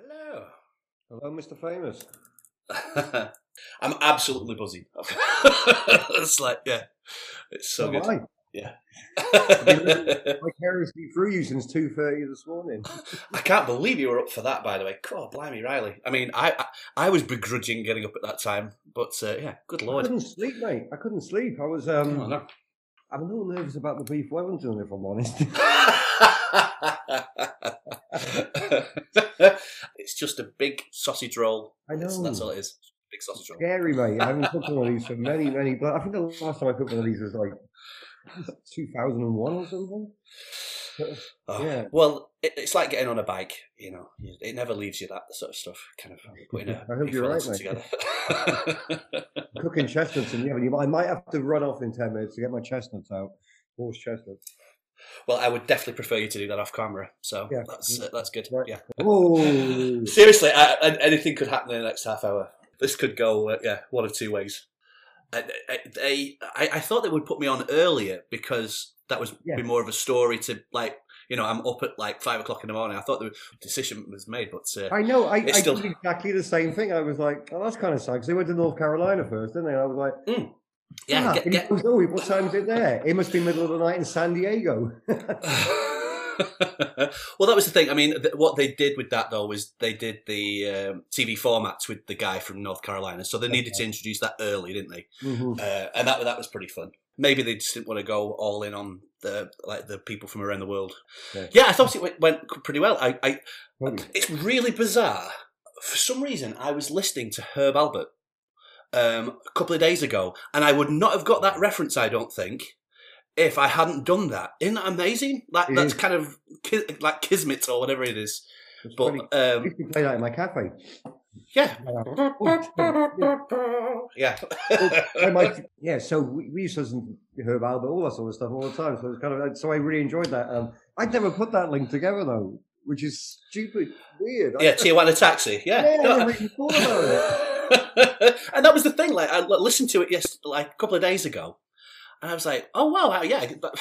Hello. Hello, Mr. Famous. I'm absolutely buzzing. it's like, yeah, it's so good. I? Yeah. Vicariously through you since two thirty this morning. I can't believe you were up for that, by the way. God, blimey, Riley. I mean, I I, I was begrudging getting up at that time, but uh, yeah, good lord. I couldn't sleep, mate. I couldn't sleep. I was um, Oh, no. I'm a little nervous about the beef Wellington, if I'm honest. it's just a big sausage roll. I know. It's- that's all it is. Big sausage roll. Scary, mate. I haven't cooked one of these for many, many. But I think the last time I cooked one of these was like 2001 or something. Oh, Yeah. Well, it, it's like getting on a bike. You know, it never leaves you that sort of stuff. Kind of putting a I hope you're right, mate. together. Cooking chestnuts, and yeah, but you- I might have to run off in 10 minutes to get my chestnuts out. Horse chestnuts. Well, I would definitely prefer you to do that off camera. So Yeah. that's uh, that's good. Right. Yeah. Seriously, I, I, anything could happen in the next half hour. This could go, uh, yeah, one of two ways. I, I, they, I, thought they would put me on earlier because that was Yeah. be more of a story to like, you know, I'm up at like five o'clock in the morning. I thought the decision was made, but uh, I know. I, I still- did exactly the same thing. I was like, oh, that's kind of sad because they went to North Carolina first, didn't they? And I was like, yeah, ah. get, get, oh, what time is it there? It must be middle of the night in San Diego. well, that was the thing. I mean, th- what they did with that though was they did the um, TV formats with the guy from North Carolina, so they needed to introduce that early, didn't they? Mhm. Uh, and that that was pretty fun. Maybe they just didn't want to go all in on the like the people from around the world. Yeah. Yeah, I thought it went, went pretty well. I, I it's really bizarre. For some reason, I was listening to Herb Alpert um, a couple of days ago, and I would not have got that reference. I don't think if I hadn't done that. Isn't that amazing? Like It that's is. kind of ki- like kismet or whatever it is. It's But funny. Um, to play that in my cafe. yeah, yeah. I yeah, so we, we used to listen to Herb Alpert, all that sort of stuff all the time. So it's kind of so I really enjoyed that. Um, I'd never put that link together though, which is stupid, weird. Yeah, Tijuana Taxi. Yeah, yeah, I never even thought about it. and that was the thing. Like I listened to it yes, like a couple of days ago, and I was like, "Oh wow, yeah." but-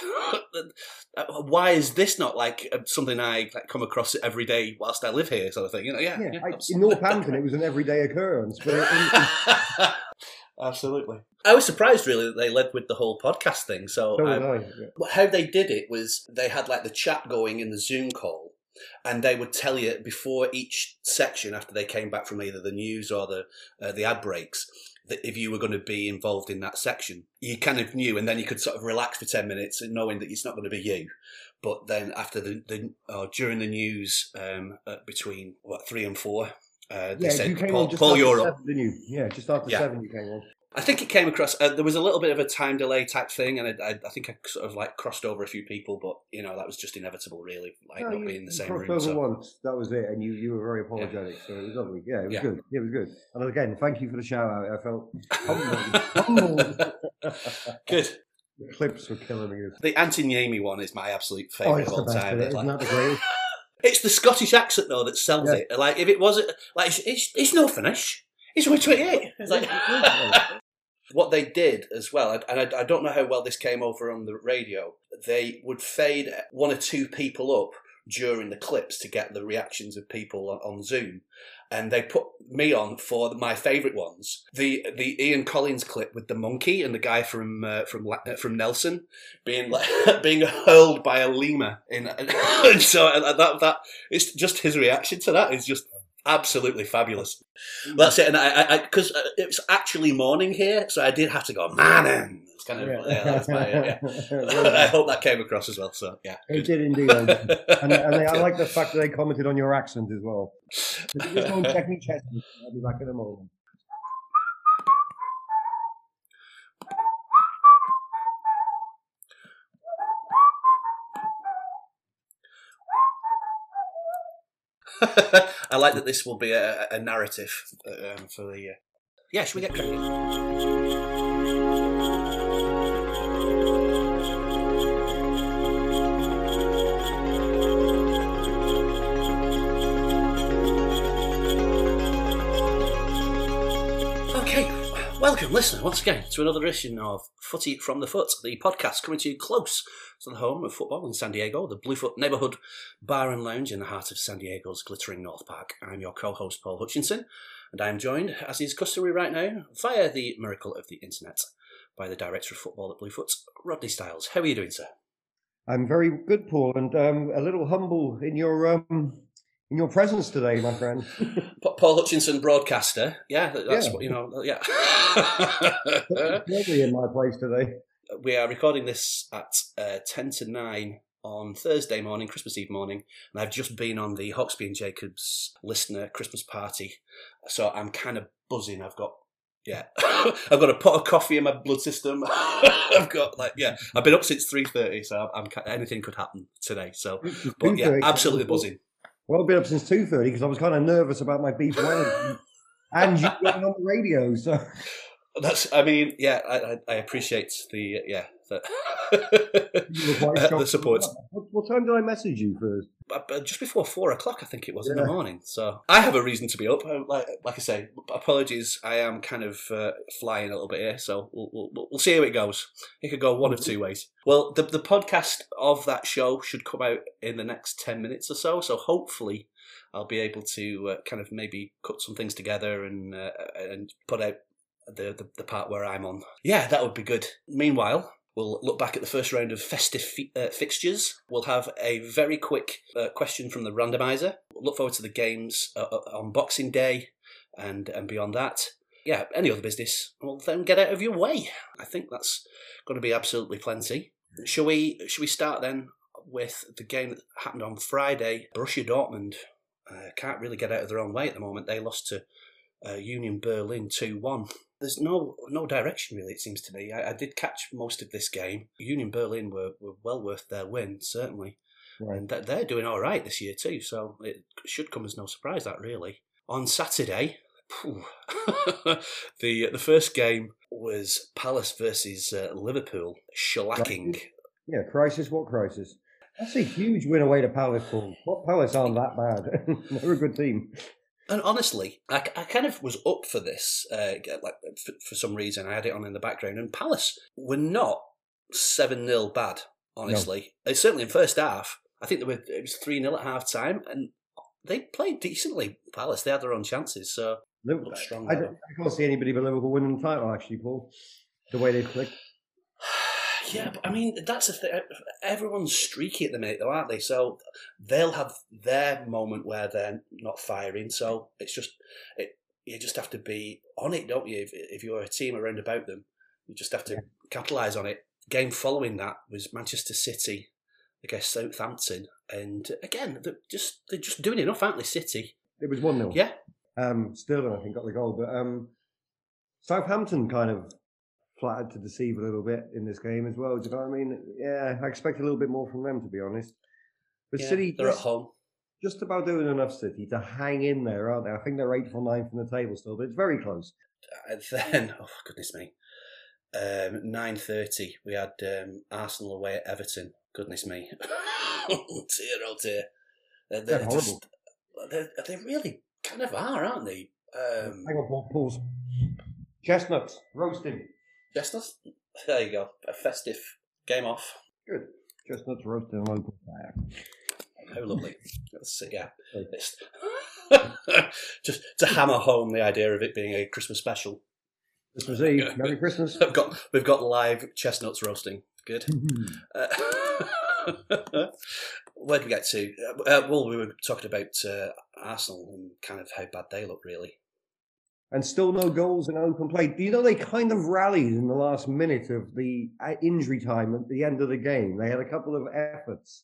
Why is this not like something I like, come across every day whilst I live here, sort of thing? You know, yeah. Yeah, yeah, I, in. Northampton, it was an everyday occurrence, but it, absolutely. I was surprised, really, that they led with the whole podcast thing. So, so um, I. Yeah. How they did it was they had like the chat going in the Zoom call, and they would tell you before each section after they came back from either the news or the uh, the ad breaks that if you were going to be involved in that section, you kind of knew, and then you could sort of relax for ten minutes, knowing that it's not going to be you. But then after the, the or during the news um, uh, between what three and four, uh, they Yeah, said Paul, Paul after Europe. seven, didn't you? Yeah, just after Yeah. seven you came on. I think it came across. Uh, there was a little bit of a time delay type thing, and I, I, I think I sort of like crossed over a few people, but you know that was just inevitable, really, like No, not being in the same room. over So. once, that was it, and you, you were very apologetic, so it was lovely. Yeah, it was Yeah. good. Yeah, it was good. And again, thank you for the shout out. I felt humbled. Good. the clips were killing me. The Antti Niemi one is my absolute Oh, favourite it's of the all time. Isn't that the greatest? it's the Scottish accent though that sells Yeah. it. Like if it wasn't like it's, it's, it's no finish. It's only twenty eight. It's like what they did as well, and I, I don't know how well this came over on the radio. They would fade one or two people up during the clips to get the reactions of people on, on Zoom, and they put me on for my favourite ones. The the Ian Collins clip with the monkey and the guy from uh, from uh, from Nelson being like being hurled by a lemur in, and so that that it's just his reaction to that is just absolutely fabulous. That's it, and I because it was actually morning here, so I did have to go man. It's kind of yeah, that's my uh, yeah. I hope that came across as well. So yeah, It did indeed. And, and, they, I like the fact that they commented on your accent as well. So just check me. I'll be back in a moment. I like that this will be a, a narrative um, for the. Yeah, should we get cracking? Welcome, listener, once again to another edition of Footy from the Foot, the podcast coming to you close to the home of football in San Diego, the Bluefoot Neighborhood Bar and Lounge in the heart of San Diego's glittering North Park. I'm your co-host Paul Hutchinson, and I'm joined, as is customary right now, via the miracle of the internet, by the director of football at Bluefoot, Rodney Styles. How are you doing, sir? I'm very good, Paul, and um, a little humble in your um, in your presence today, my friend. Paul Hutchinson, broadcaster. Yeah, that's yeah. what you know. Yeah, lovely in my place today. We are recording this at uh, ten to nine on Thursday morning, Christmas Eve morning, and I've just been on the Hawksbee and Jacobs listener Christmas party, so I'm kind of buzzing. I've got yeah, I've got a pot of coffee in my blood system. I've got like yeah, I've been up since three thirty, so I'm, anything could happen today. So, but yeah, absolutely buzzing. Well, I've been up since two thirty because I was kind of nervous about my beef wellington, and you going on the radio. So that's, I mean, yeah, I, I appreciate the yeah the, the support. What, what, time did I message you first? Just before four o'clock, I think it was yeah. in the morning. So I have a reason to be up. Like, like I say, apologies. I am kind of uh, flying a little bit here, so we'll, we'll, we'll, see how it goes. It could go one of two ways. Well, the the podcast of that show should come out in the next ten minutes or so. So hopefully, I'll be able to uh, kind of maybe cut some things together and uh, and put out the, the, the part where I'm on. Yeah, that would be good. Meanwhile, We'll look back at the first round of festive fi- uh, fixtures. We'll have a very quick uh, question from the randomizer. We'll look forward to the games uh, uh, on Boxing Day and, and beyond that. Yeah, any other business, well, then get out of your way. I think that's going to be absolutely plenty. Shall we? Shall we start then with the game that happened on Friday? Borussia Dortmund uh, can't really get out of their own way at the moment. They lost to uh, Union Berlin two one there's no no direction really. It seems to me. I, I, did catch most of this game. Union Berlin were, were well worth their win, certainly, right. and they're doing all right this year too. So it should come as no surprise that really. On Saturday, the the first game was Palace versus uh, Liverpool, shellacking. Yeah, crisis. What crisis? That's a huge win away to Palace. Paul. What Palace aren't that bad. They're a good team. And honestly, I, I kind of was up for this, uh, like for, for, some reason. I had it on in the background, and Palace were not seven 0 bad. Honestly, no. certainly in first half, I think they were. It was three 0 at half time, and they played decently. Palace, they had their own chances, so Liverpool, strong. I, I, can't see anybody but Liverpool winning the title. Actually, Paul, the way they played. Yeah, but I mean that's the thing. Everyone's streaky at the minute, though, aren't they? So they'll have their moment where they're not firing. So it's just it, you just have to be on it, don't you? If, if you're a team around about them, you just have to yeah. capitalise on it. Game following that was Manchester City against Southampton, and again, they're just they're just doing enough, aren't they? City. It was one 0 Yeah. Um, Sterling, I think, got the goal, but um, Southampton kind of flattered to deceive a little bit in this game as well. Do you know what I mean? Yeah, I expect a little bit more from them, to be honest. But yeah, City, they're just, at home. Just about doing enough, City, to hang in there, aren't they? I think they're eighth or ninth from the table still, but it's very close. And then, oh goodness me, um, nine thirty, we had um, Arsenal away at Everton. Goodness me, dear oh dear, they're, they're, they're just, they're, they really kind of are, aren't they? Um, Hang on, pause. Chestnuts roasting. Chestnuts? There you go. A festive game off. Good. Chestnuts roasted on open fire. How lovely. Let's see, yeah. Just to hammer home the idea of it being a Christmas special. Christmas Eve. Merry Christmas. We've got, we've got live chestnuts roasting. Good. uh, where did we get to? Uh, well, we were talking about uh, Arsenal and kind of how bad they look, really and still no goals in open play. Do you know they kind of rallied in the last minute of the uh, injury time at the end of the game? They had a couple of efforts,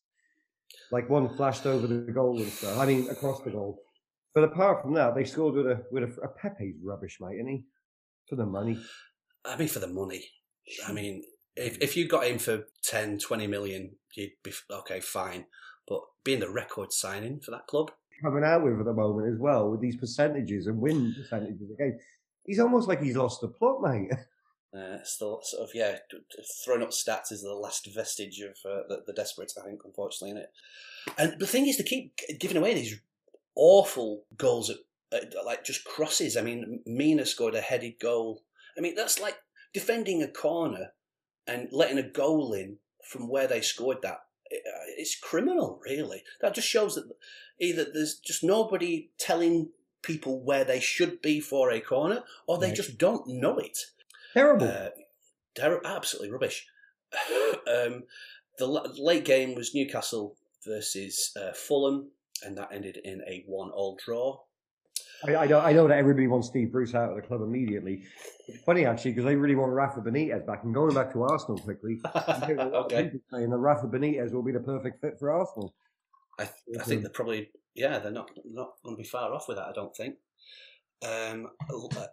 like one flashed over the goal and stuff. I mean, across the goal. But apart from that, they scored with a with a, a Pepe's rubbish, mate, isn't he? For the money. I mean, for the money. I mean, if if you got him for 10, 20 million, you'd be okay, fine. But being the record signing for that club, coming out with at the moment as well, with these percentages and win percentages again. He's almost like he's lost the plot, mate. Uh, still, sort of, yeah, throwing up stats is the last vestige of uh, the, the desperate, I think, unfortunately, in it. And the thing is, to keep giving away these awful goals at, at, like just crosses. I mean, Mina scored a headed goal. I mean, that's like defending a corner and letting a goal in from where they scored that. Uh, It's criminal, really. That just shows that either there's just nobody telling people where they should be for a corner, or they Right. just don't know it. Terrible. Uh, they're absolutely rubbish. um, the l- late game was Newcastle versus uh, Fulham, and that ended in a one-all draw. I, I know, I know that everybody wants Steve Bruce out of the club immediately. It's funny actually because they really want Rafa Benitez back. And going back to Arsenal quickly, I'm hearing a lot of okay, saying that Rafa Benitez will be the perfect fit for Arsenal. I, th- I think they're probably yeah they're not not going to be far off with that. I don't think. Um,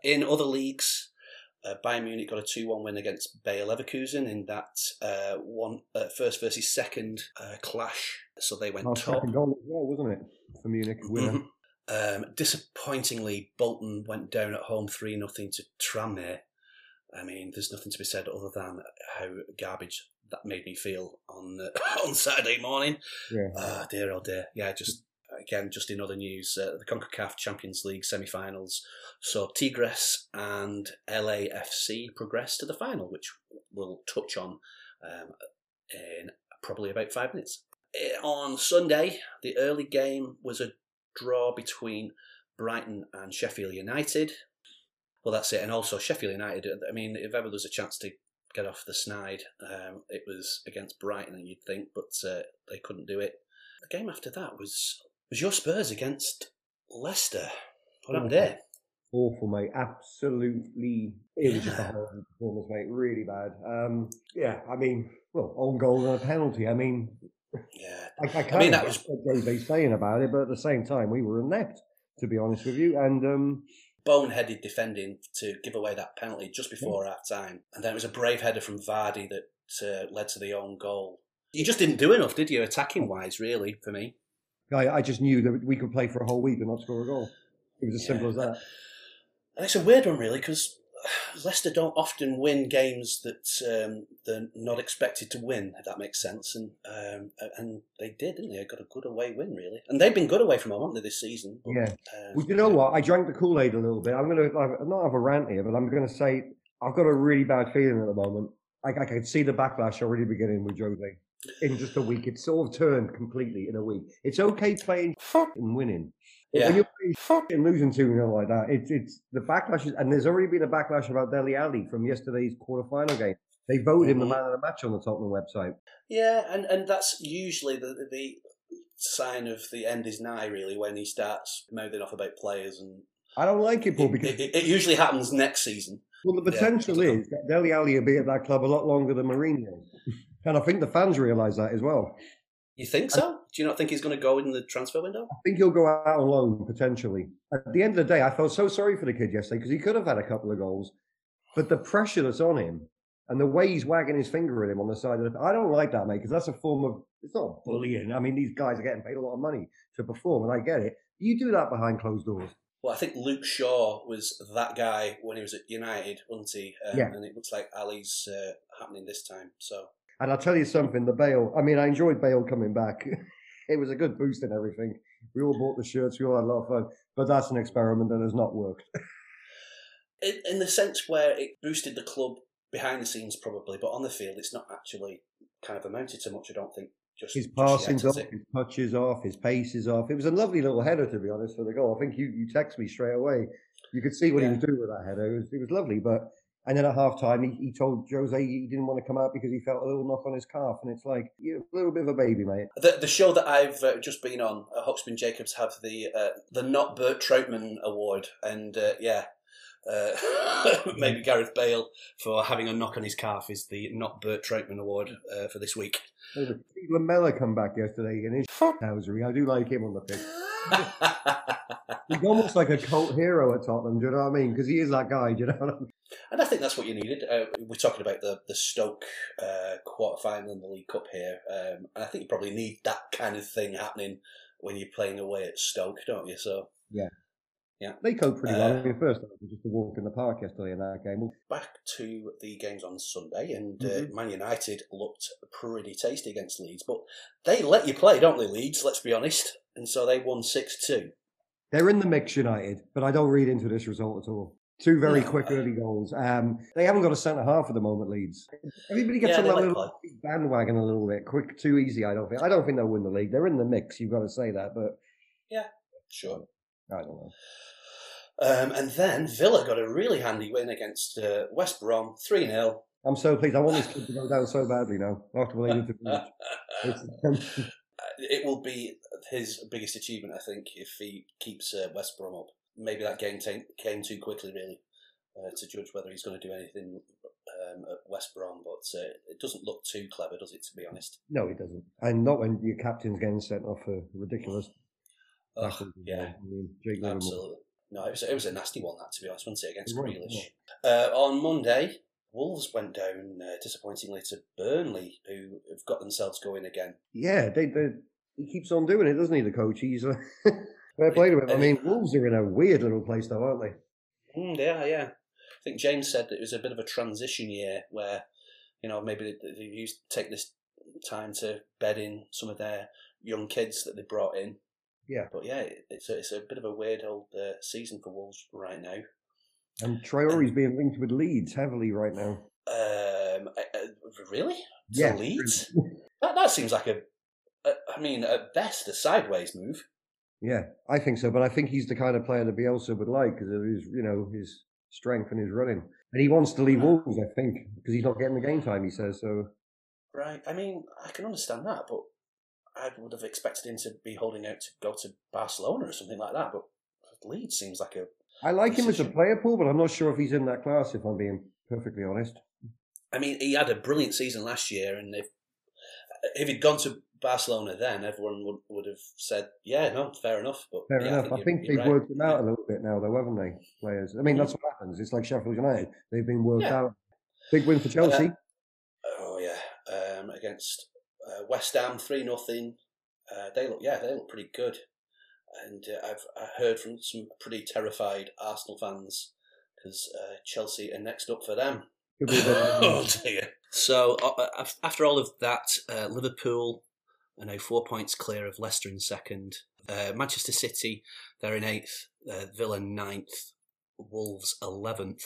in other leagues, uh, Bayern Munich got a two-one win against Bayer Leverkusen in that uh, one uh, first versus second uh, clash. So they went Our top. goal as well, wasn't it, for Munich? Winner. Um, disappointingly, Bolton went down at home three nothing to Tranmere. I mean, there's nothing to be said other than how garbage that made me feel on uh, on Saturday morning. Yeah. Ah, dear, oh dear. Yeah, just again, just in other news, uh, the Concacaf Champions League semi-finals. So Tigres and LAFC progressed to the final, which we'll touch on um, in probably about five minutes. Eh, On Sunday, the early game was a draw between Brighton and Sheffield United. Well, that's it. And also Sheffield United. I mean, if ever there's a chance to get off the snide, um, it was against Brighton, you'd think, but uh, they couldn't do it. The game after that was was your Spurs against Leicester. What happened there? Awful, mate. Absolutely. It was just a horrible performance, mate. Really bad. Um, yeah, I mean, well, on goal and a penalty. I mean, Yeah, I, I can't mean, that was what Jose's saying about it, but at the same time, we were inept, to be honest with you. And um, boneheaded defending to give away that penalty just before half time. And then it was a brave header from Vardy that uh, led to the own goal. You just didn't do enough, did you, attacking wise, really, for me? I, I just knew that we could play for a whole week and not score a goal. It was as simple as that. And it's a weird one, really, because Leicester don't often win games that um, they're not expected to win, if that makes sense. And um, and they did, didn't they? They got a good away win, really. And they've been good away from home, haven't they, this season? But, Yeah. um, Well, you know what? I drank the Kool Aid a little bit. I'm going to I've- not have a rant here, but I'm going to say I've got a really bad feeling at the moment. I, I can see the backlash already beginning with Jose. In just a week, it's sort of turned completely in a week. It's okay playing and winning. Yeah. When you're fucking losing 2 0 like that, it's it's the backlash, is, and there's already been a backlash about Dele Alli from yesterday's quarterfinal game. They voted him the Mhm. man of the match on the Tottenham website. Yeah, and, and that's usually the, the sign of the end is nigh, really, when he starts mouthing off about players. And I don't like it, Paul, because it, it usually happens next season. Well, the potential I is that Dele Alli will be at that club a lot longer than Mourinho. and I think the fans realise that as well. You think so? Do you not think he's going to go in the transfer window? I think he'll go out on loan, potentially. At the end of the day, I felt so sorry for the kid yesterday because he could have had a couple of goals. But the pressure that's on him and the way he's wagging his finger at him on the side of the... I don't like that, mate, because that's a form of... It's not bullying. I mean, these guys are getting paid a lot of money to perform, and I get it. You do that behind closed doors. Well, I think Luke Shaw was that guy when he was at United, wasn't he? Um, Yeah. And it looks like Alli's uh, happening this time. So And I'll tell you something, the Bale, I mean, I enjoyed Bale coming back. it was a good boost and everything. We all bought the shirts, we all had a lot of fun. But that's an experiment that has not worked. in, in the sense where it boosted the club behind the scenes, probably, but on the field, it's not actually kind of amounted to much. I don't think. Just His passing's off, it? his touches off, his pace is off. It was a lovely little header, to be honest, for the goal. I think you, you text me straight away. You could see what Yeah. he was doing with that header. It was, it was lovely. But and then at half time, he, he told Jose he didn't want to come out because he felt a little knock on his calf. And it's like, you're a little bit of a baby, mate. The, the show that I've uh, just been on, uh, Hawksbee and Jacobs have the uh, the not Bert Trautmann Award, and uh, yeah, uh, maybe Gareth Bale for having a knock on his calf is the not Bert Trautmann Award uh, for this week. The- Steve Lamela come back yesterday in his housery. I do like him on the pitch. He's almost like a cult hero at Tottenham. Do you know what I mean? Because he is that guy. Do you know what I mean? And I think that's what you needed. Uh, we're talking about the the Stoke uh, quarter final in the League Cup here, um, and I think you probably need that kind of thing happening when you're playing away at Stoke, don't you? So They coped pretty well. Uh, I mean, first it was just a walk in the park yesterday in that game. back to the games on Sunday, and Mhm. uh, Man United looked pretty tasty against Leeds, but they let you play, don't they, Leeds? Let's be honest, and so they won six two. They're in the mix, United, but I don't read into this result at all. Two very Yeah. quick early goals. Um, they haven't got a centre half at the moment, Leeds. Everybody gets Yeah, on that like little bandwagon a little bit quick, too easy. I don't think. I don't think they'll win the league. They're in the mix. You've got to say that, but yeah, Sure. I don't know. Um, and then Villa got a really handy win against uh, West Brom, 3 0. I'm so pleased. I want this kid to go down so badly now after we leave the It's- it will be his biggest achievement, I think, if he keeps uh, West Brom up. Maybe that game ta- came too quickly, really, uh, to judge whether he's going to do anything um, at West Brom. But uh, it doesn't look too clever, does it? To be honest. no, he doesn't. And not when your captain's getting sent off for ridiculous. As yeah. I mean, absolutely. No, it was, it was a nasty one, that, to be honest, wasn't it, against was, Grealish. Uh, on Monday, Wolves went down uh, disappointingly to Burnley, who have got themselves going again. Yeah, they, they, he keeps on doing it, doesn't he? The coach. He's uh, fair play to him. I mean, Wolves are in a weird little place, though, aren't they? Mm, yeah, yeah. I think James said that it was a bit of a transition year where, you know, maybe they, they used take this time to bed in some of their young kids that they brought in. Yeah. But yeah, it's a, it's a bit of a weird old uh, season for Wolves right now. And Traore's being linked with Leeds heavily right now. Um, uh, really? To Yeah. Leeds? That, that seems like a, a, I mean, at best, a sideways move. Yeah, I think so. But I think he's the kind of player that Bielsa would like because of his, you know, his strength and his running. And he wants to leave Wolves, I think, because he's not getting the game time. He says so. Right. I mean, I can understand that, but I would have expected him to be holding out to go to Barcelona or something like that. But Leeds seems like a. I like him as a player, Paul, but I'm not sure if he's in that class. If I'm being perfectly honest. I mean, he had a brilliant season last year, and if if he'd gone to Barcelona then, everyone would, would have said, "Yeah, no, fair enough." But Fair yeah, enough. I think you're they've right. worked him out a little bit now, though, haven't they? Players. I mean, that's what happens. It's like Sheffield United. They've been worked Yeah. out. Big win for Chelsea. Oh yeah, um, against uh, West Ham, three nothing. Uh, they look, yeah, they look pretty good. And uh, I've I heard from some pretty terrified Arsenal fans because uh, Chelsea are next up for them. Could be a bit of- oh dear. So uh, after all of that, uh, Liverpool are now four points clear of Leicester in second. Uh, Manchester City they're in eighth. Uh, Villa ninth. Wolves eleventh.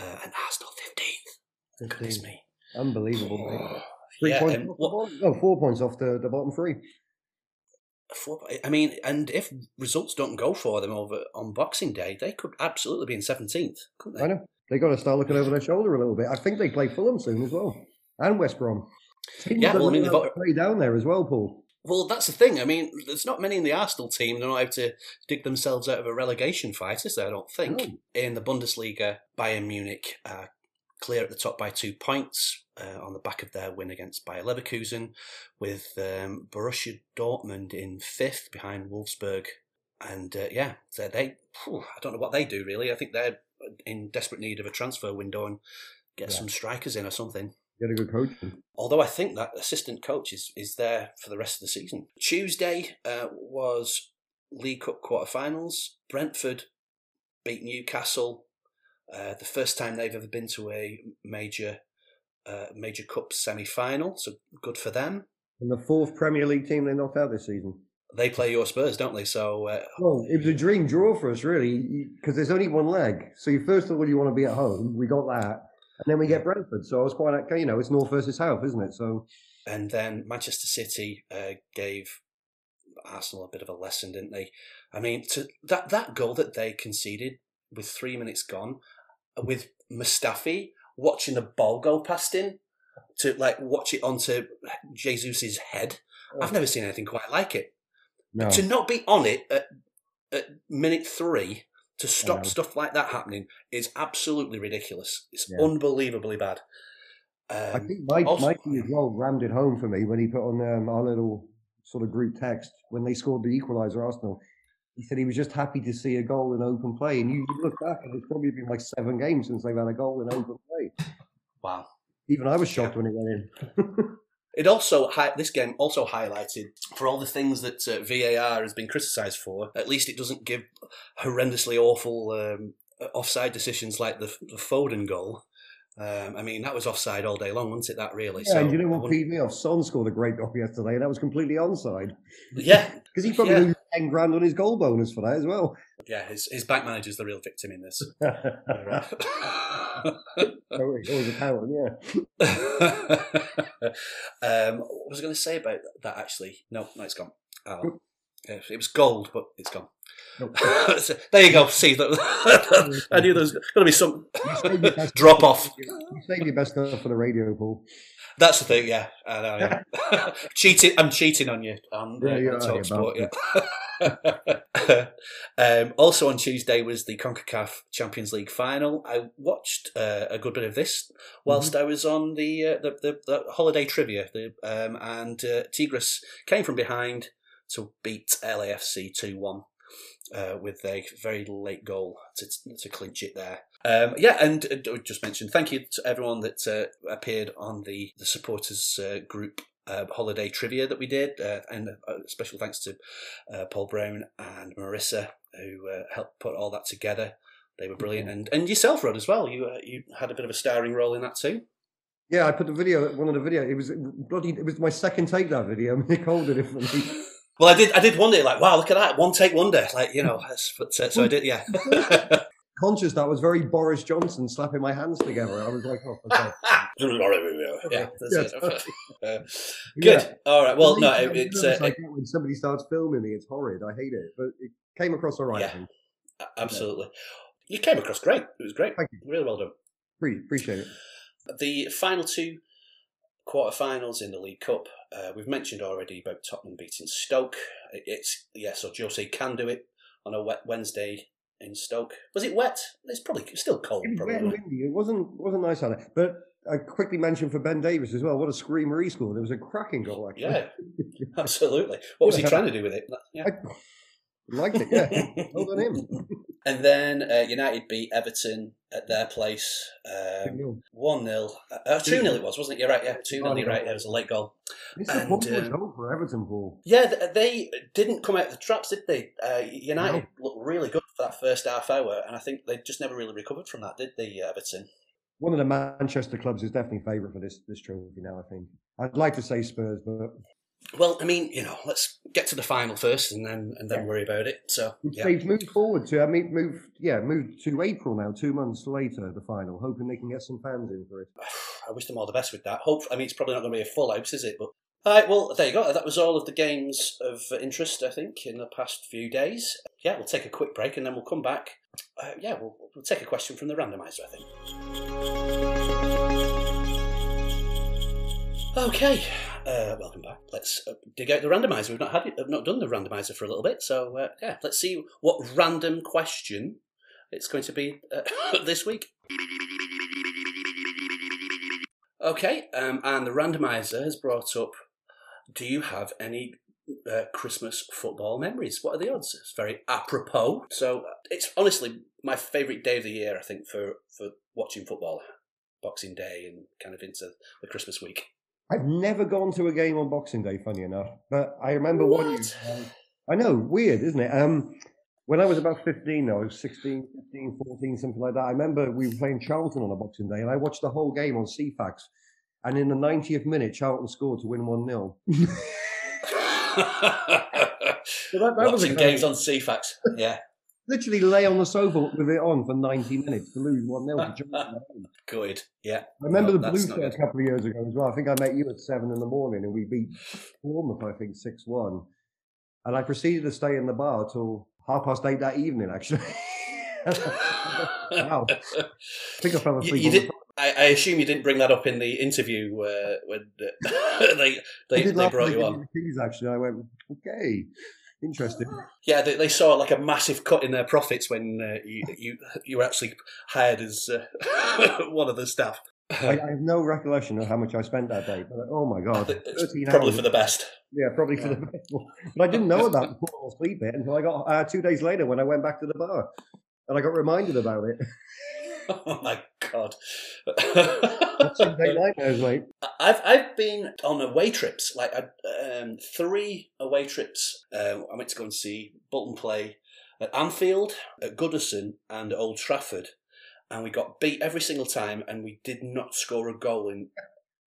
Uh, and Arsenal fifteenth. Goodness me. Unbelievable, mate. Three Yeah, points and off what- no, four points off the, the bottom three. Four, I mean, and if results don't go for them over on Boxing Day, they could absolutely be in seventeenth, couldn't they? I know. They got to start looking over their shoulder a little bit. I think they play Fulham soon as well. And West Brom. Teams Yeah, well, I mean, they've got- play down there as well, Paul. Well, that's the thing. I mean, there's not many in the Arsenal team that know how to dig themselves out of a relegation fight, is there? I don't think. No. In the Bundesliga, Bayern Munich are clear at the top by two points uh, on the back of their win against Bayer Leverkusen, with um, Borussia Dortmund in fifth behind Wolfsburg. And uh, yeah, so they, phew, I don't know what they do really. I think they're in desperate need of a transfer window and get Yeah. some strikers in or something. Get a good coach. Although I think that assistant coach is, is there for the rest of the season. Tuesday uh, was League Cup quarterfinals. Brentford beat Newcastle. Uh, the first time they've ever been to a major uh, major cup semi final. So good for them. And the fourth Premier League team they knocked out this season. They play your Spurs, don't they? So uh, Well, it was a dream draw for us, really, because there's only one leg. So you first of all, you want to be at home. We got that, and then we get Brentford. So I was quite, you know, it's north versus south, isn't it? So and then Manchester City uh, gave Arsenal a bit of a lesson, didn't they? I mean, to that that goal that they conceded with three minutes gone, with Mustafi watching the ball go past him to like watch it onto Jesus's head. I've never seen anything quite like it. no, To not be on it at, at minute three to stop stuff like that happening is absolutely ridiculous. It's Yeah. unbelievably bad. I Um, think Mike, also- Mikey as well rammed it home for me when he put on um, our little sort of group text when they scored the equaliser. Arsenal. He said he was just happy to see a goal in open play, and you look back, and it's probably been like seven games since they've had a goal in open play. wow. Even I was shocked when it went in. It also hi- this game also highlighted for all the things that uh, VAR has been criticised for. At least it doesn't give horrendously awful um, offside decisions like the, the Foden goal. Um, I mean, that was offside all day long, wasn't it? That really. Yeah, and you know what peed me off? Son scored a great goal yesterday, and that was completely onside Yeah, because he probably Yeah. lose ten grand on his goal bonus for that as well. Yeah, his his bank manager's the real victim in this. always, always a power, yeah. um, what was I going to say about that? Actually, no, no, it's gone. Oh, it was gold, but it's gone. so, there you go. See, that, I knew there was going to be some drop off. Save your best stuff for the radio, Paul. That's the thing, yeah. I know, yeah. cheating, I'm cheating on you on, Yeah, uh, on Talk Sport, yeah. Um, also on Tuesday was the CONCACAF Champions League final. I watched uh, a good bit of this whilst I was on the, uh, the, the the holiday trivia, the, um, and uh, Tigres came from behind to beat LAFC two one. Uh, with a very late goal to, to clinch it there. Um, yeah, and uh, just mentioned thank you to everyone that uh, appeared on the the supporters uh, group uh, holiday trivia that we did, uh, and uh, special thanks to uh, Paul Brown and Marissa who uh, helped put all that together. They were brilliant, and and yourself, Rod, as well. You uh, you had a bit of a starring role in that too. Yeah, I put the video, one of the video. It was bloody. It was my second take that video. Nick holding it for me. Well, I did. I did wonder, like, wow, look at that, one take wonder, like you know. That's, but, uh, so I did, yeah. Conscious that was very Boris Johnson slapping my hands together. I was like, oh, okay. yeah, that's Yeah, it. totally. Uh, Yeah. good. All right. Well, no, it, it's uh, I get when somebody starts filming me. It's horrid. I hate it, but it came across all right. I Yeah. think. absolutely. You came across great. It was great. Thank you. Really well done. Pre- appreciate it. The final two quarterfinals in the League Cup. Uh, we've mentioned already about Tottenham beating Stoke. It- It's yeah, so Jose can do it on a wet Wednesday in Stoke. Was it wet? It's probably it's still cold. It was wet and Probably. windy. It wasn't wasn't nice on it. But I quickly mentioned for Ben Davies as well. What a screamer he scored! It was a cracking goal. Actually. Yeah, absolutely. What was he trying to do with it? Yeah. I liked it. Yeah, well done him. And then uh, United beat Everton at their place. Um, One 0 uh, two 0 it was, wasn't it? You're right. Yeah, two 0 You're right. Yeah, it was a late goal. It's And, a positive um, for Everton, Paul. Yeah, th- they didn't come out of the traps, did they? Uh, United looked really good for that first half hour, and I think they just never really recovered from that, did they, uh, Everton? One of the Manchester clubs is definitely favourite for this this trophy now. I think. I'd like to say Spurs, but Well, I mean, you know, let's get to the final first, and then and then Yeah. worry about it. So, yeah, they've moved forward to. I mean, move yeah, moved to April now. Two months later, the final, hoping they can get some fans in for it. I wish them all the best with that. Hope, I mean, it's probably not going to be a full house, is it? But all right, well, there you go. That was all of the games of interest, I think, in the past few days. Yeah, we'll take a quick break, and then we'll come back. Uh, yeah, we'll, we'll take a question from the randomizer, I think. Okay, uh, welcome back. Let's uh, dig out the randomizer. We've not had it, have not done the randomizer for a little bit, so uh, yeah, let's see what random question it's going to be uh, this week. Okay, um, and the randomizer has brought up: Do you have any uh, Christmas football memories? What are the odds? It's very apropos. So it's honestly my favourite day of the year. I think for for watching football, Boxing Day and kind of into the Christmas week. I've never gone to a game on Boxing Day, funny enough, but I remember one. year, um, I know, weird, isn't it? Um, when I was about 15, though, I was 16, 15, 14, something like that. I remember we were playing Charlton on a Boxing Day, and I watched the whole game on Ceefax. And in the 90th minute, Charlton scored to win 1 0. So that, that was a Watching kind games on Ceefax. Yeah, literally lay on the sofa with it on for 90 minutes to lose 1 0 to Charlton. good. Yeah. I remember No, the Blues a couple of years ago as well. I think I met you at seven in the morning and we beat Bournemouth, I think, 6 1. And I proceeded to stay in the bar till half past eight that evening, actually. wow. I think I fell asleep. you on did- I, I assume you didn't bring that up in the interview uh, when uh, they they, they brought you on. the keys, actually. I went, okay, interesting. Yeah, they, they saw like a massive cut in their profits when uh, you, you you were actually hired as uh, one of the staff. I, I have no recollection of how much I spent that day, but oh my God. It's 13 probably hours. for the best. Yeah, probably for the best. But I didn't know about the fall asleep bit until I got uh, two days later when I went back to the bar. And I got reminded about it. Oh my god! Day nightmares, mate. I've I've been on away trips, like um, three away trips. Um, I went to go and see Bolton play at Anfield, at Goodison, and at Old Trafford, and we got beat every single time, and we did not score a goal in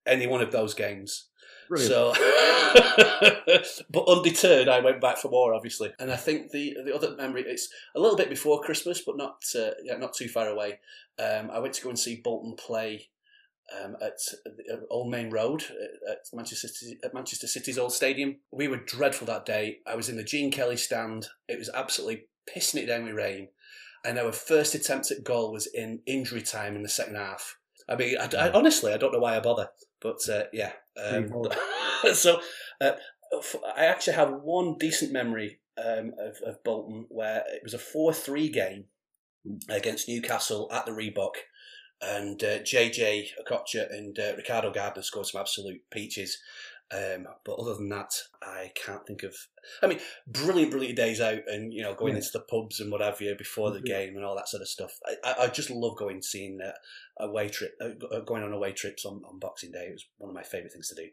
any one of those games. Brilliant. So, but undeterred, I went back for more, obviously. And I think the the other memory it's a little bit before Christmas, but not uh, yeah, not too far away. Um, I went to go and see Bolton play um, at the- uh, Old Maine Road uh, at Manchester City, at Manchester City's old stadium. We were dreadful that day. I was in the Gene Kelly stand. It was absolutely pissing it down with rain, and our first attempt at goal was in injury time in the second half. I mean, I, I- honestly, I don't know why I bother, but uh, yeah. Um, so uh, f- I actually have one decent memory um, of, of Bolton where it was a four-three game against Newcastle at the Reebok, and uh, JJ Okocha and uh, Ricardo Gardner scored some absolute peaches. Um, but other than that, I can't think of. I mean, brilliant, brilliant days out, and you know, going Yeah. into the pubs and what have you before the Mhm. game and all that sort of stuff. I, I, just love going seeing uh, away trip, uh, uh, going on away trips on, on Boxing Day. It was one of my favourite things to do.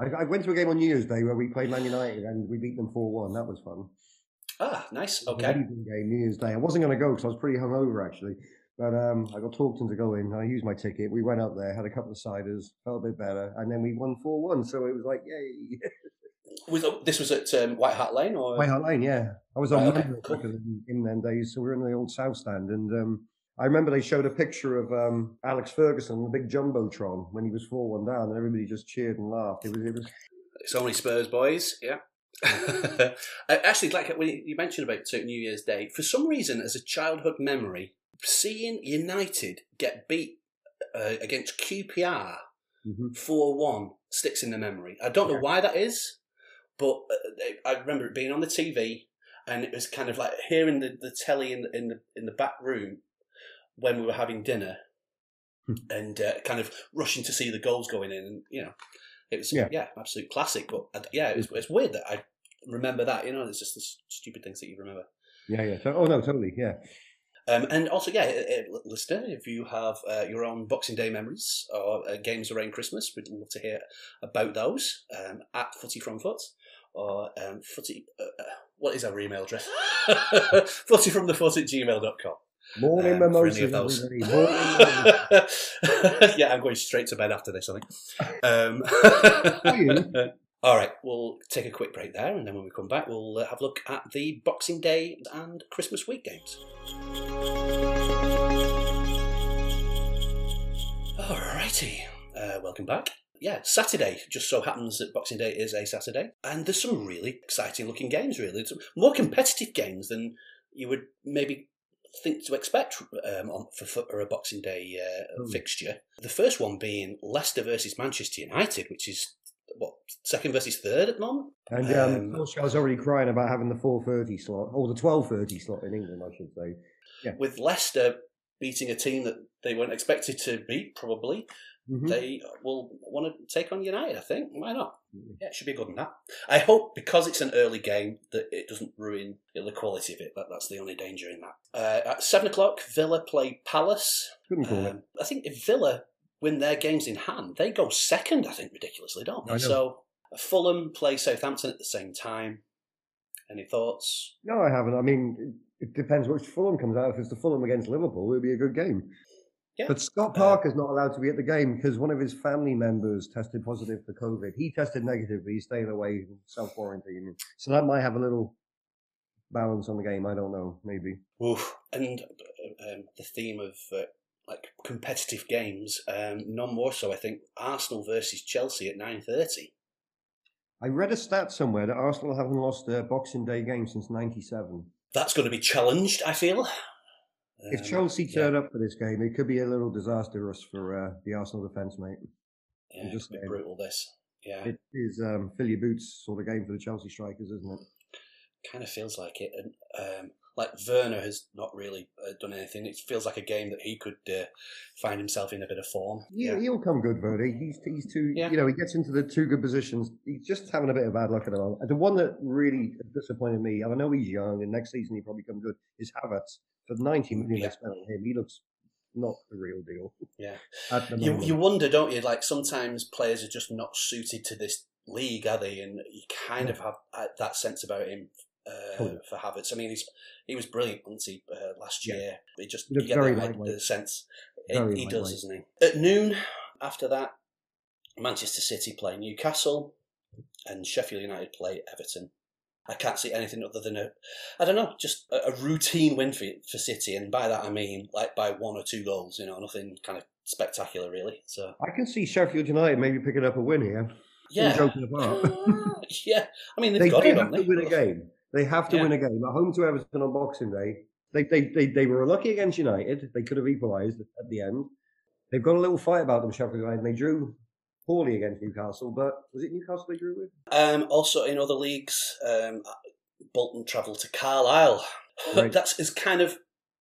I, I went to a game on New Year's Day where we played Man United and we beat them 4 1. That was fun. Ah, nice. It was an Okay. game, New Year's Day. I wasn't going to go because I was pretty hungover actually. But um, I got talked into going. I used my ticket. We went up there, had a couple of ciders, felt a bit better, and then we won 4 1. So it was like, yay. Was this was at um, White Hart Lane or? White Hart Lane, yeah. I was on Right, okay, cool. in, in them days, so we were in the old South Stand, and um, I remember they showed a picture of um, Alex Ferguson, the big jumbotron, when he was four one down, and everybody just cheered and laughed. It was, it was It's only Spurs boys, yeah. Uh, Actually, like when you mentioned about New Year's Day, for some reason, as a childhood memory, seeing United get beat uh, against QPR mhm. four one sticks in the memory. I don't know why that is, but uh, I remember it being on the TV, and it was kind of like hearing the, the telly in the, in the in the back room when we were having dinner, Hmm. and uh, kind of rushing to see the goals going in, and you know, it was yeah, Yeah. absolute classic. But uh, yeah, it was, it's weird that I remember that. You know, it's just the stupid things that you remember. yeah, yeah. So, oh no, totally, yeah. Um, and also, yeah, uh, uh, listener, if you have uh, your own Boxing Day memories or uh, games around Christmas, we'd love to hear about those um, at Footy from Foot or um, Footy. Uh, what is our email address? footy from the foot at gmail.com. Morning Um, for mimosas, of those. Morning yeah, I'm going straight to bed after this, I think. Um? all right, we'll take a quick break there, and then when we come back, we'll uh, have a look at the Boxing Day and Christmas week games. Alrighty, uh, welcome back. Yeah, Saturday just so happens that Boxing Day is a Saturday, and there's some really exciting looking games. Really, some more competitive games than you would maybe think to expect um, on, for, for a Boxing Day uh, Hmm. fixture. The first one being Leicester versus Manchester United, which is what second versus third at the moment. And um, Um, Solskjaer's already crying about having the 4.30 slot, or the 12.30 slot in England, I should say. With Leicester beating a team that they weren't expected to beat, probably Mhm. they will want to take on United. I think why not? Yeah, it should be good than that. I hope because it's an early game that it doesn't ruin you know, the quality of it. That, that's the only danger in that. Uh, at seven o'clock, Villa play Palace. Couldn't call it. Um, I think if Villa win their games in hand, they go second. I think ridiculously, don't they? So Fulham play Southampton at the same time. Any thoughts? No, I haven't. I mean, it, it depends which Fulham comes out. If it's the Fulham against Liverpool, it'll be a good game. Yeah. But Scott Parker's not allowed to be at the game because one of his family members tested positive for COVID. He tested negative, but he's staying away, self quarantining. So that might have a little balance on the game. I don't know. Maybe. Oof. And uh, um, the theme of uh, like competitive games, um, none more so. I think Arsenal versus Chelsea at nine thirty. I read a stat somewhere that Arsenal haven't lost a Boxing Day game since '97. That's going to be challenged. I feel. If Um, Chelsea yeah. turn up for this game, it could be a little disastrous for uh, the Arsenal defence, mate. yeah, just it's a bit saying. brutal. This, yeah, It is um, fill your boots sort of game for the Chelsea strikers, isn't it? kind of feels like it. And um, like Werner has not really uh, done anything. It feels like a game that he could uh, find himself in a bit of form. Yeah, he'll come good, Verdi. He's he's too. Yeah. You know, he gets into the two good positions. He's just having a bit of bad luck at the moment. The one that really disappointed me, and I know he's young, and next season he'll probably come good, is Havertz. For ninety million Yeah. they spent on him, he looks not the real deal. Yeah. You you wonder, don't you? Like sometimes players are just not suited to this league, are they? And you kind of have uh, that sense about him. Uh, for Havertz, I mean, he's he was brilliant, wasn't he? Uh, last Yeah. year, he just you get very lightweight. the sense Very he, he does, doesn't he? At noon, after that, Manchester City play Newcastle, and Sheffield United play Everton. I can't see anything other than a, I don't know, just a, a routine win for for City, and by that I mean like by one or two goals. You know, nothing kind of spectacular really. So I can see Sheffield United maybe picking up a win here. yeah, yeah. I mean they've they got do it, have to they? win a game. They have to Yeah. win a game. At home to Everton on Boxing Day. They, they, they, they were lucky against United. They could have equalised at the end. They've got a little fight about them, Sheffield United. and They drew poorly against Newcastle, but was it Newcastle they drew with? Um, also in other leagues, um, Bolton travelled to Carlisle. Right. that's as kind of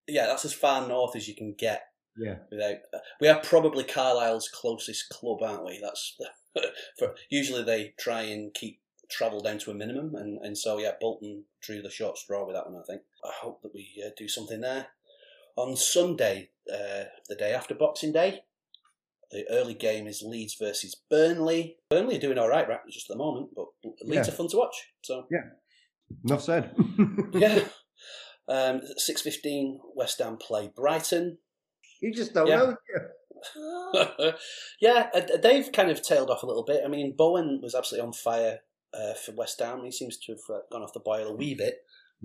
yeah, that's as far north as you can get Yeah. without. We are probably Carlisle's closest club, aren't we? That's for usually they try and keep travel down to a minimum, and, and so yeah, Bolton drew the short straw with that one. I think. I hope that we uh, do something there on Sunday, uh, the day after Boxing Day. The early game is Leeds versus Burnley. Burnley are doing all right, right, just at the moment, but Leeds Yeah. are fun to watch. So yeah, Enough said. yeah. Um, six fifteen. West Ham play Brighton. you just don't Yeah. know. yeah, uh, they've kind of tailed off a little bit. I mean, Bowen was absolutely on fire uh, for West Ham. He seems to have uh, gone off the boil a wee bit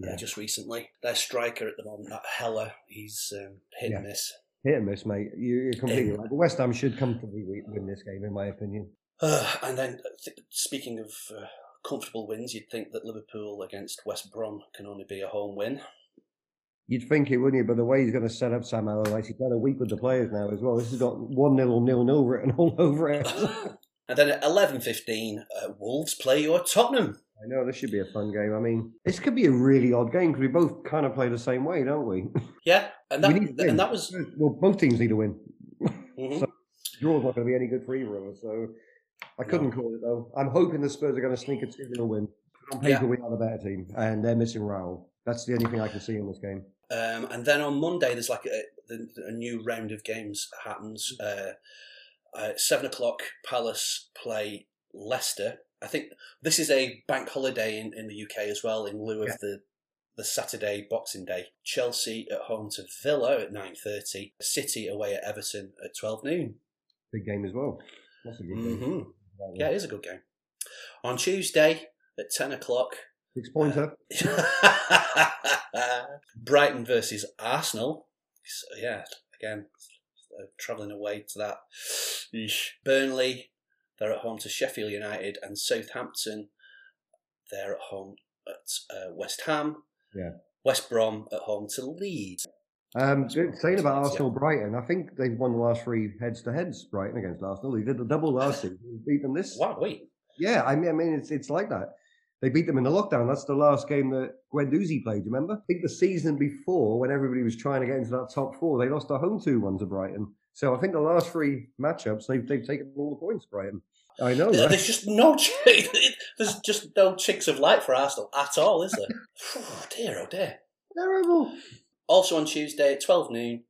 uh, Yeah. just recently. Their striker at the moment, that Haller, he's um, hit and Yeah. miss. Hit and miss, mate. You- You're completely right. But West Ham should comfortably win this game, in my opinion. Uh, and then, uh, th- speaking of uh, comfortable wins, you'd think that Liverpool against West Brom can only be a home win. You'd think it, wouldn't you? But the way he's going to set up Sam Allardyce, he's got a week with the players now as well. This has got 1 0 nil nil written all over it. And then at eleven fifteen, uh, Wolves play your Tottenham. I know, this should be a fun game. I mean, this could be a really odd game because we both kind of play the same way, don't we? Yeah, and that win. and that was Well, both teams need to win. mhm. So- Draw's not going to be any good for either of us. So I couldn't call it, though. I'm hoping the Spurs are going to sneak a 2 0 win. On paper, Yeah. we are the better team, and they're missing Raul. That's the only thing I can see in this game. Um, and then on Monday, there's like a, a new round of games happens. Uh, uh, seven o'clock, Palace play Leicester. I think this is a bank holiday in, in the UK as well, in lieu of Yeah. the the Saturday Boxing Day. Chelsea at home to Villa at nine thirty. City away at Everton at twelve noon. Big game as well. That's a good game. hmm Yeah, it is a good game. On Tuesday at ten o'clock, Six pointer. Brighton versus Arsenal. So, yeah, again, uh, travelling away to that. Eesh. Burnley, they're at home to Sheffield United, and Southampton, they're at home at uh, West Ham. Yeah. West Brom at home to Leeds. Um, saying about Yeah. Arsenal Brighton, I think they've won the last three heads to heads. Brighton against Arsenal. They did the double last season. Beat them this. Wow, wait. Yeah, I mean, I mean, it's it's like that. They beat them in the lockdown. That's the last game that Guendouzi played. You remember? I think the season before, when everybody was trying to get into that top four, they lost a home two one to Brighton. So I think the last three matchups, they've they've taken all the points. Brighton. I know. Right? There's just no. There's just no chinks of light for Arsenal at all, is there? oh dear, oh dear. Terrible. Also on Tuesday at 12 noon,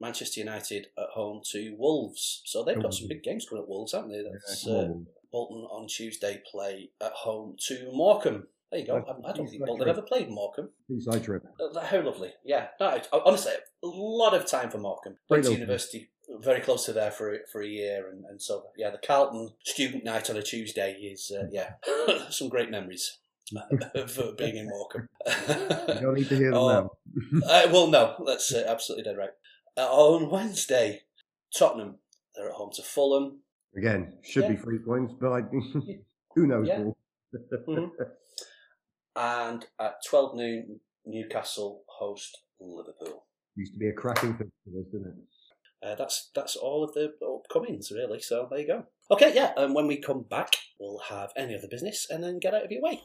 Manchester United at home to Wolves. So they've got some big games coming up, Wolves, haven't they? That's uh. Bolton on Tuesday play at home to Morecambe. There you go. I, I don't think Bolton ever played Morecambe. Seaside trip. Uh, How lovely. Yeah. No, I- honestly, a lot of time for Morecambe. Went to university very close to there for for a year, and, and so yeah, the Carlton student night on a Tuesday is uh, yeah, some great memories of uh, being in Morecambe. You don't need to hear them Oh. now. Uh, well, no, that's uh, absolutely dead right. Uh, on Wednesday, Tottenham they're at home to Fulham. Again, should be Yeah. three points, but I, who knows? Yeah. Mhm. and at twelve noon, Newcastle host Liverpool. Used to be a cracking thing for this, didn't it? Uh, that's that's all of the upcomings really. So there you go. Okay, yeah. And when we come back, we'll have any other business and then get out of your way.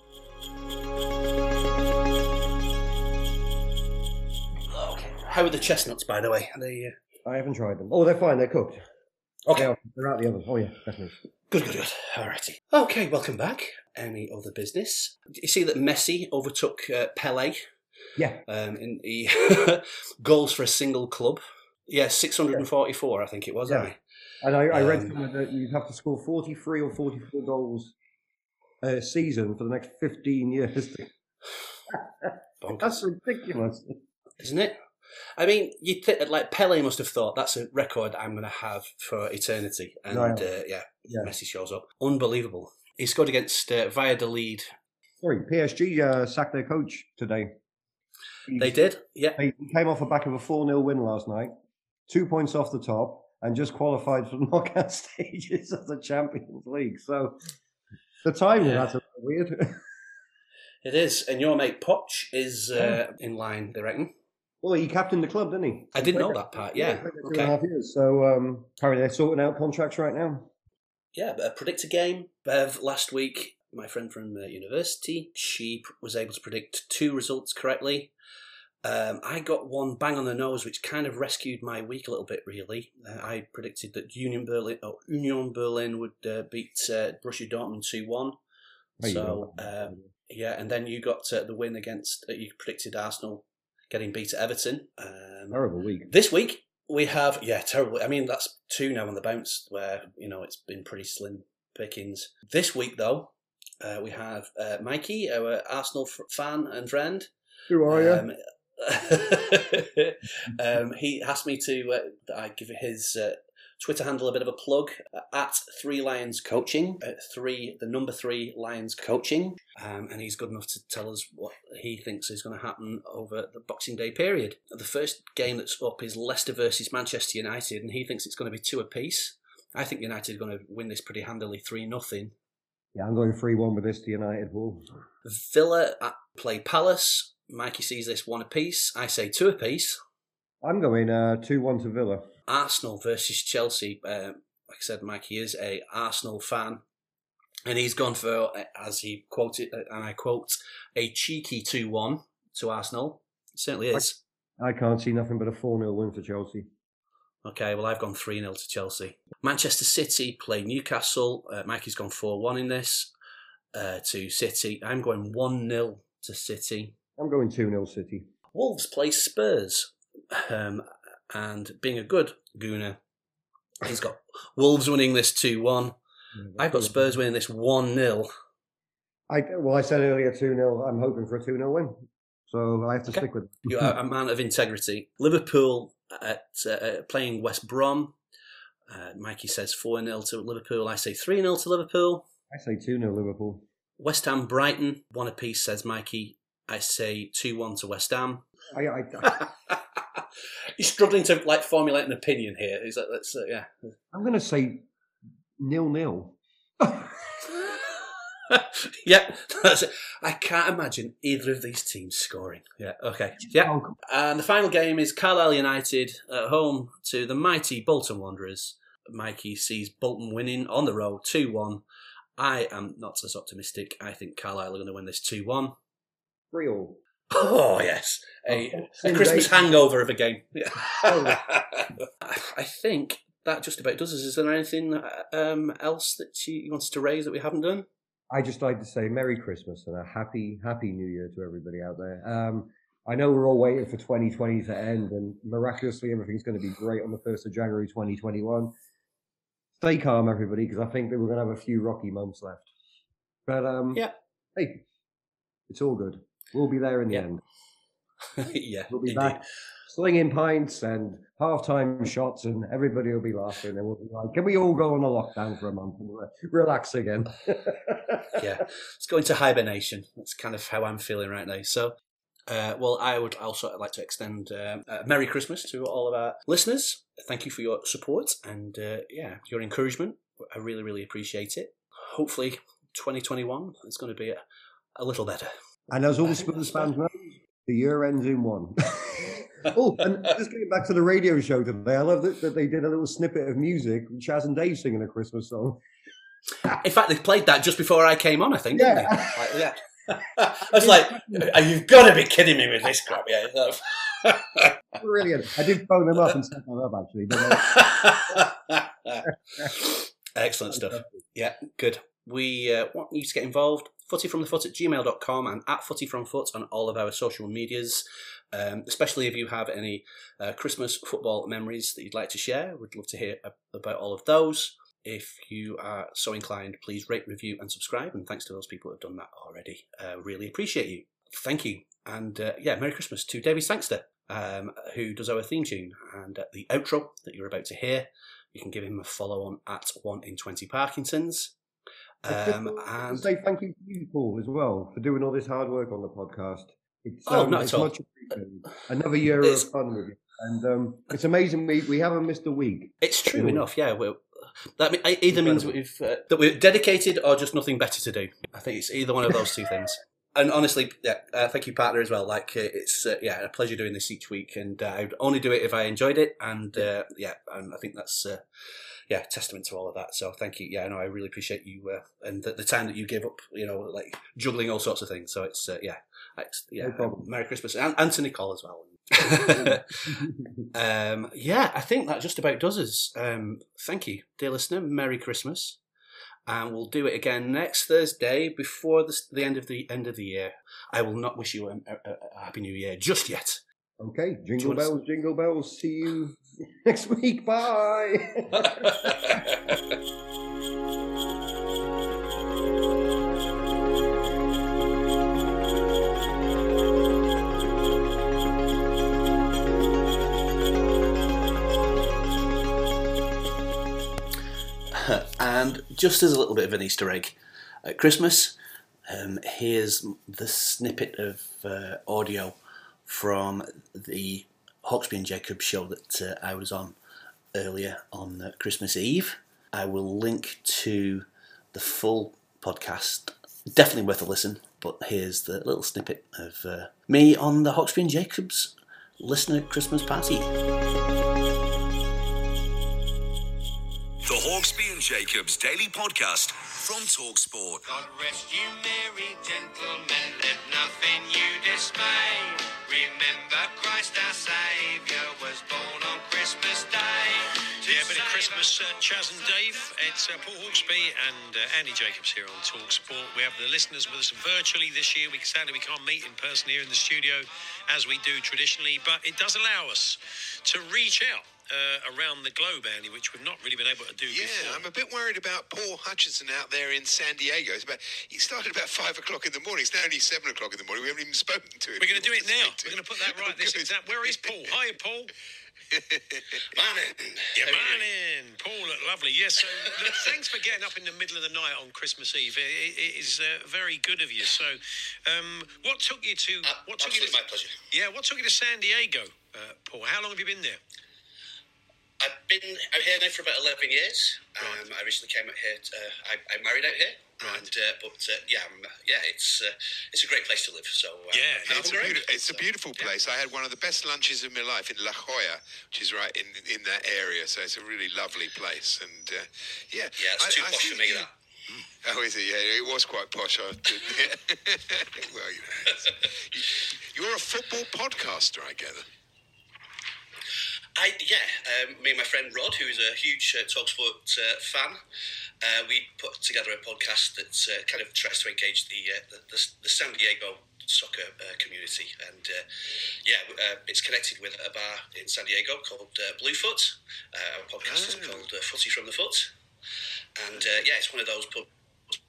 Okay. How are the chestnuts, by the way? Are they uh, I haven't tried them. Oh, they're fine. They're cooked. Okay? They are- they're out the oven. Oh yeah, definitely. Good, good, good. Alrighty. Okay, welcome back. Any other business? You see that Messi overtook uh, Pele Yeah, um, in the goals for a single club. Yeah, 644, I think it was. Yeah. and I, I read Um, somewhere that you'd have to score forty-three or forty-four goals a season for the next fifteen years. That's ridiculous. Isn't it? I mean, you th- like Pele must have thought that's a record I'm going to have for eternity, and Right. uh, yeah, Yeah. Messi shows up, unbelievable. He scored against uh, Valladolid. Sorry, PSG uh, sacked their coach today. They did, yeah. They came off the back of a 4 0 win last night, two points off the top, and just qualified for the knockout stages of the Champions League. So the timing, Yeah. that's a weird. It is, and your mate Poch is uh, in line. They reckon. Well, he captained the club, didn't he? I didn't know that part. Yeah. Two and a Okay. half years. So um, apparently they're sorting out contracts right now. Yeah, but a predictor game. Bev last week, my friend from uh, university, she was able to predict two results correctly. Um, I got one bang on the nose, which kind of rescued my week a little bit. Really, uh, I predicted that Union Berlin, or Union Berlin would uh, beat uh, Borussia Dortmund two one. So um, yeah, and then you got uh, the win against. Uh, you predicted Arsenal getting beat at Everton. Um, Terrible week. this week we have yeah terrible. I mean that's two now on the bounce where you know it's been pretty slim pickings. This week though uh, we have uh, Mikey, our Arsenal f- fan and friend. Who are you? Um, um, he asked me to uh, I give his uh, Twitter handle a bit of a plug uh, at Three Lions Coaching. At three, the number three Lions Coaching, um, and he's good enough to tell us what he thinks is going to happen over the Boxing Day period. The first game that's up is Leicester versus Manchester United, and he thinks it's going to be two apiece. I think United are going to win this pretty handily, three nothing. yeah, I'm going 3 1 with this to United. Well, Villa uh, play Palace. Mikey sees this one apiece. I say two apiece. I'm going uh, 2 1 to Villa. Arsenal versus Chelsea. Um, like I said, Mikey is a Arsenal fan, and he's gone for, uh, as he quoted, uh, and I quote, a cheeky two-one to Arsenal. It certainly is. I can't see nothing but a 4 0 win for Chelsea. Okay, well, I've gone 3 0 to Chelsea. Manchester City play Newcastle. Uh, Mikey's gone 4 1 in this uh, to City. I'm going 1 0 to City. I'm going 2 0 City. Wolves play Spurs. Um, and being a good gooner, he's got Wolves winning this 2 1. I've got Spurs winning this 1 0. I, well, I said earlier 2 0. I'm hoping for a 2 0 win. So I have to Okay. stick with it. You're a man of integrity. Liverpool at uh, playing West Brom. Uh, Mikey says 4 0 to Liverpool. I say 3 0 to Liverpool. I say 2 0 Liverpool. West Ham Brighton, one apiece, says Mikey. I say 2 1 to West Ham. I, I, He's struggling to like formulate an opinion here. Is that let's, uh, yeah. I'm going to say nil nil. yeah, that's it. I can't imagine either of these teams scoring. Yeah, okay. Yeah. Oh, And the final game is Carlisle United at home to the mighty Bolton Wanderers. Mikey sees Bolton winning on the road 2 1. I am not as optimistic. I think Carlisle are going to win this 2 1. three all. Oh, yes. A, Oh, a Christmas Day. hangover of a game. Yeah. Oh. I think that just about does us. Is there anything um, else that you you wanted to raise that we haven't done? I just like to say Merry Christmas and a happy, happy New Year to everybody out there. Um, I know we're all waiting for 2020 to end, and miraculously everything's going to be great on the 1st of January 2021. Stay calm, everybody, because I think that we're going to have a few rocky months left. But um, Yeah. hey, it's all good. We'll be there in the Yeah. end. yeah, We'll be indeed. back slinging pints and half-time shots, and everybody will be laughing, and we'll be like, "Can we all go on a lockdown for a month and relax again?" yeah, it's going to hibernation. That's kind of how I'm feeling right now. So, uh, well, I would also like to extend um, a Merry Christmas to all of our listeners. Thank you for your support and uh, yeah, your encouragement. I really, really appreciate it. Hopefully, 2021 is going to be a, a little better. And as all Spurs fans know, the year ends in one. oh, and just getting back to the radio show today, I love that, that they did a little snippet of music, Chas and Dave singing a Christmas song. In fact, they played that just before I came on. I think, didn't Yeah. they? Like, yeah. I was like, "Uh, "You've got to be kidding me with this crap!" Yeah. Brilliant. I did phone them up and set them up actually. But, uh, Excellent stuff. Yeah, good. We uh, want you to get involved. Footyfromthefoot at gmail.com and at footyfromfoot on all of our social medias. Um, especially if you have any uh, Christmas football memories that you'd like to share. We'd love to hear about all of those. If you are so inclined, please rate, review, and subscribe. And thanks to those people who have done that already. Uh, really appreciate you. Thank you. And uh, yeah, Merry Christmas to Davy Sangster. um, who does our theme tune. And uh, the outro that you're about to hear, you can give him a follow on at 1 in 20 Parkinson's. Um, and say thank you to you, Paul, as well, for doing all this hard work on the podcast. It's, Oh, um, not it's at all. much appreciated. Another year It's- of fun with you. And um, it's amazing we, we haven't missed a week. it's true Yeah. enough, yeah. We're, that either means we've, uh, that we're dedicated or just nothing better to do. I think it's either one of those two things. And honestly, yeah, uh, thank you, partner, as well. Like, uh, it's uh, yeah, a pleasure doing this each week, and uh, I'd only do it if I enjoyed it. And uh, yeah, and I think that's uh, yeah, testament to all of that. So thank you. Yeah, no, I really appreciate you uh, and the, the time that you give up. You know, like juggling all sorts of things. So it's uh, yeah, it's, yeah. No. Merry Christmas, and, and to Nicole as well. um, yeah, I think that just about does us. Um, thank you, dear listener. Merry Christmas, and we'll do it again next Thursday before the, the end of the end of the year. I will not wish you a, a, a happy New Year just yet. Okay, jingle bells, jingle bells. See you next week. Bye. and just as a little bit of an Easter egg, at Christmas, um, here's the snippet of uh, audio from the Hawksbee and Jacob show that uh, I was on earlier on uh, Christmas Eve. I will link to the full podcast. Definitely worth a listen, but here's the little snippet of uh, me on the Hawksbee and Jacobs listener Christmas party. Jacobs Daily Podcast from Talksport. God rest you, merry gentlemen, let nothing you dismay. Remember Christ our Saviour was born on Christmas Day. to Yeah, a bit of Christmas, us uh, Chas and Dave. It's uh, Paul Hawksbee and uh, Andy Jacobs here on Talk Sport. We have the listeners with us virtually this year. We sadly we can't meet in person here in the studio as we do traditionally, but it does allow us to reach out uh, around the globe, Andy, which we've not really been able to do Yeah, before. I'm a bit worried about Paul Hutchinson out there in San Diego. It's about, he started about five o'clock in the morning. It's now only seven o'clock in the morning. We haven't even spoken to him. We're going to do it now. We're going to put that right him. this Good. exact. Where is Paul? Hi, Paul. Morning. Yeah, morning, Paul. Lovely. Yes. So, look, thanks for getting up in the middle of the night on Christmas Eve. It, it is uh, very good of you. So, um, what took you to? What took you to? Absolutely my pleasure. Yeah. What took you to San Diego, uh, Paul? How long have you been there? I've been out here now for about 11 years. Um, I recently came out here. To, uh, I, I married out here. And, uh, but uh, yeah, uh, yeah, it's uh, it's a great place to live. So uh, Yeah, It's a, it. it's a beautiful place. I had one of the best lunches of my life in La Jolla, which is right in in that area. So it's a really lovely place. And uh, yeah, Yeah, it's I- too I posh for me. you- That Oh, is it? Yeah, it was quite posh. I well, you know, you're a football podcaster, I gather. I yeah, um, me and my friend Rod, who's a huge uh, Talksport uh, fan, uh, we put together a podcast that uh, kind of tries to engage the uh, the, the, the San Diego soccer uh, community, and uh, yeah, uh, it's connected with a bar in San Diego called uh, Bluefoot. Uh, our podcast is Oh. called uh, Footy from the Foot, and uh, yeah, it's one of those pubs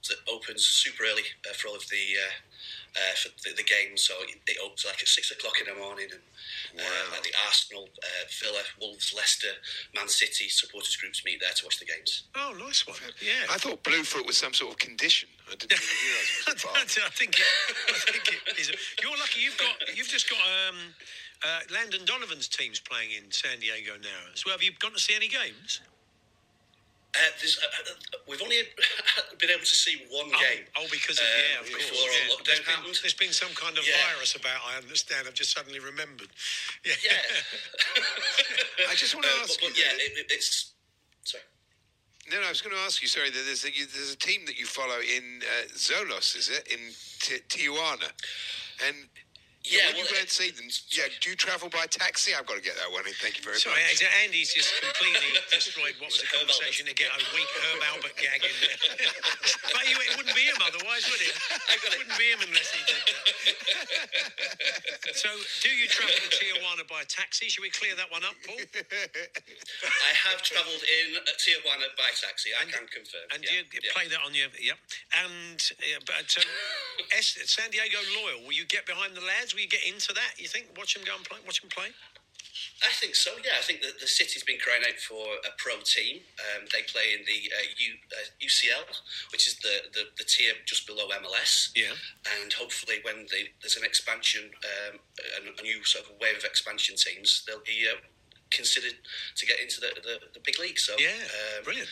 that opens super early uh, for all of the. Uh, uh, for the, the games, so it, it opens like at six o'clock in the morning, and uh, like the Arsenal, uh, Villa, Wolves, Leicester, Man City supporters groups meet there to watch the games. Oh, nice one. Yeah. I thought Bluefoot was some sort of condition. I didn't really realise it I was a bar. think it, I think it is. You're lucky. You've got. You've just got um, uh, Landon Donovan's team's playing in San Diego now as well. Have you gone to see any games? Uh, uh, uh, we've only been able to see one Oh, game. Oh, because of uh, yeah, of course. before all yeah. lockdown There's been, happened. there's been some kind of Yeah. virus about. I understand. I've just suddenly remembered. Yeah. Yeah. I just want to Uh, ask but, but you. yeah, though, it, it, it's sorry. No, no, I was going to ask you. Sorry, there's a, you, there's a team that you follow in uh, Xolos, is it in Ti Tijuana? And Yeah, when you go and see them, yeah, do you travel by taxi? I've got to get that one in. Thank you very Sorry, much. Andy's just completely destroyed what was a conversation to get a weak Herb Alpert gag in there. but you, it wouldn't be him otherwise, would it? It wouldn't be him unless he did that. so, do you travel to Tijuana by taxi? Should we clear that one up, Paul? I have travelled in uh, Tijuana by taxi. I can confirm. And yeah, you yeah. play that on your yep. And uh, but uh, San Diego loyal. Will you get behind the lads? We get into that? You think watch them go and play, watch them play? I think so. Yeah, I think that the city's been crying out for a pro team. Um, they play in the uh, U, uh, USL, which is the, the, the tier just below MLS. Yeah. And hopefully, when they, there's an expansion, um, a, a new sort of wave of expansion teams, they'll be uh, considered to get into the, the, the big league. So Yeah, um, brilliant.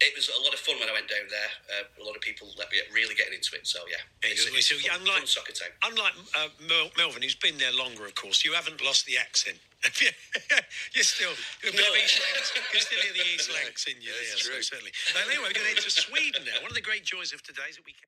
It was a lot of fun when I went down there. Uh, a lot of people let me really getting into it. So yeah, Yeah, it's, so a fun, unlike- fun soccer town. Unlike uh, Mel- Melvin, who's been there longer, of course, you haven't lost the accent. You're still a bit of No. East Lancs. You still in the East Lancs in you That's there, so true. certainly. Now, anyway, we're going to into Sweden now. One of the great joys of today is that we can.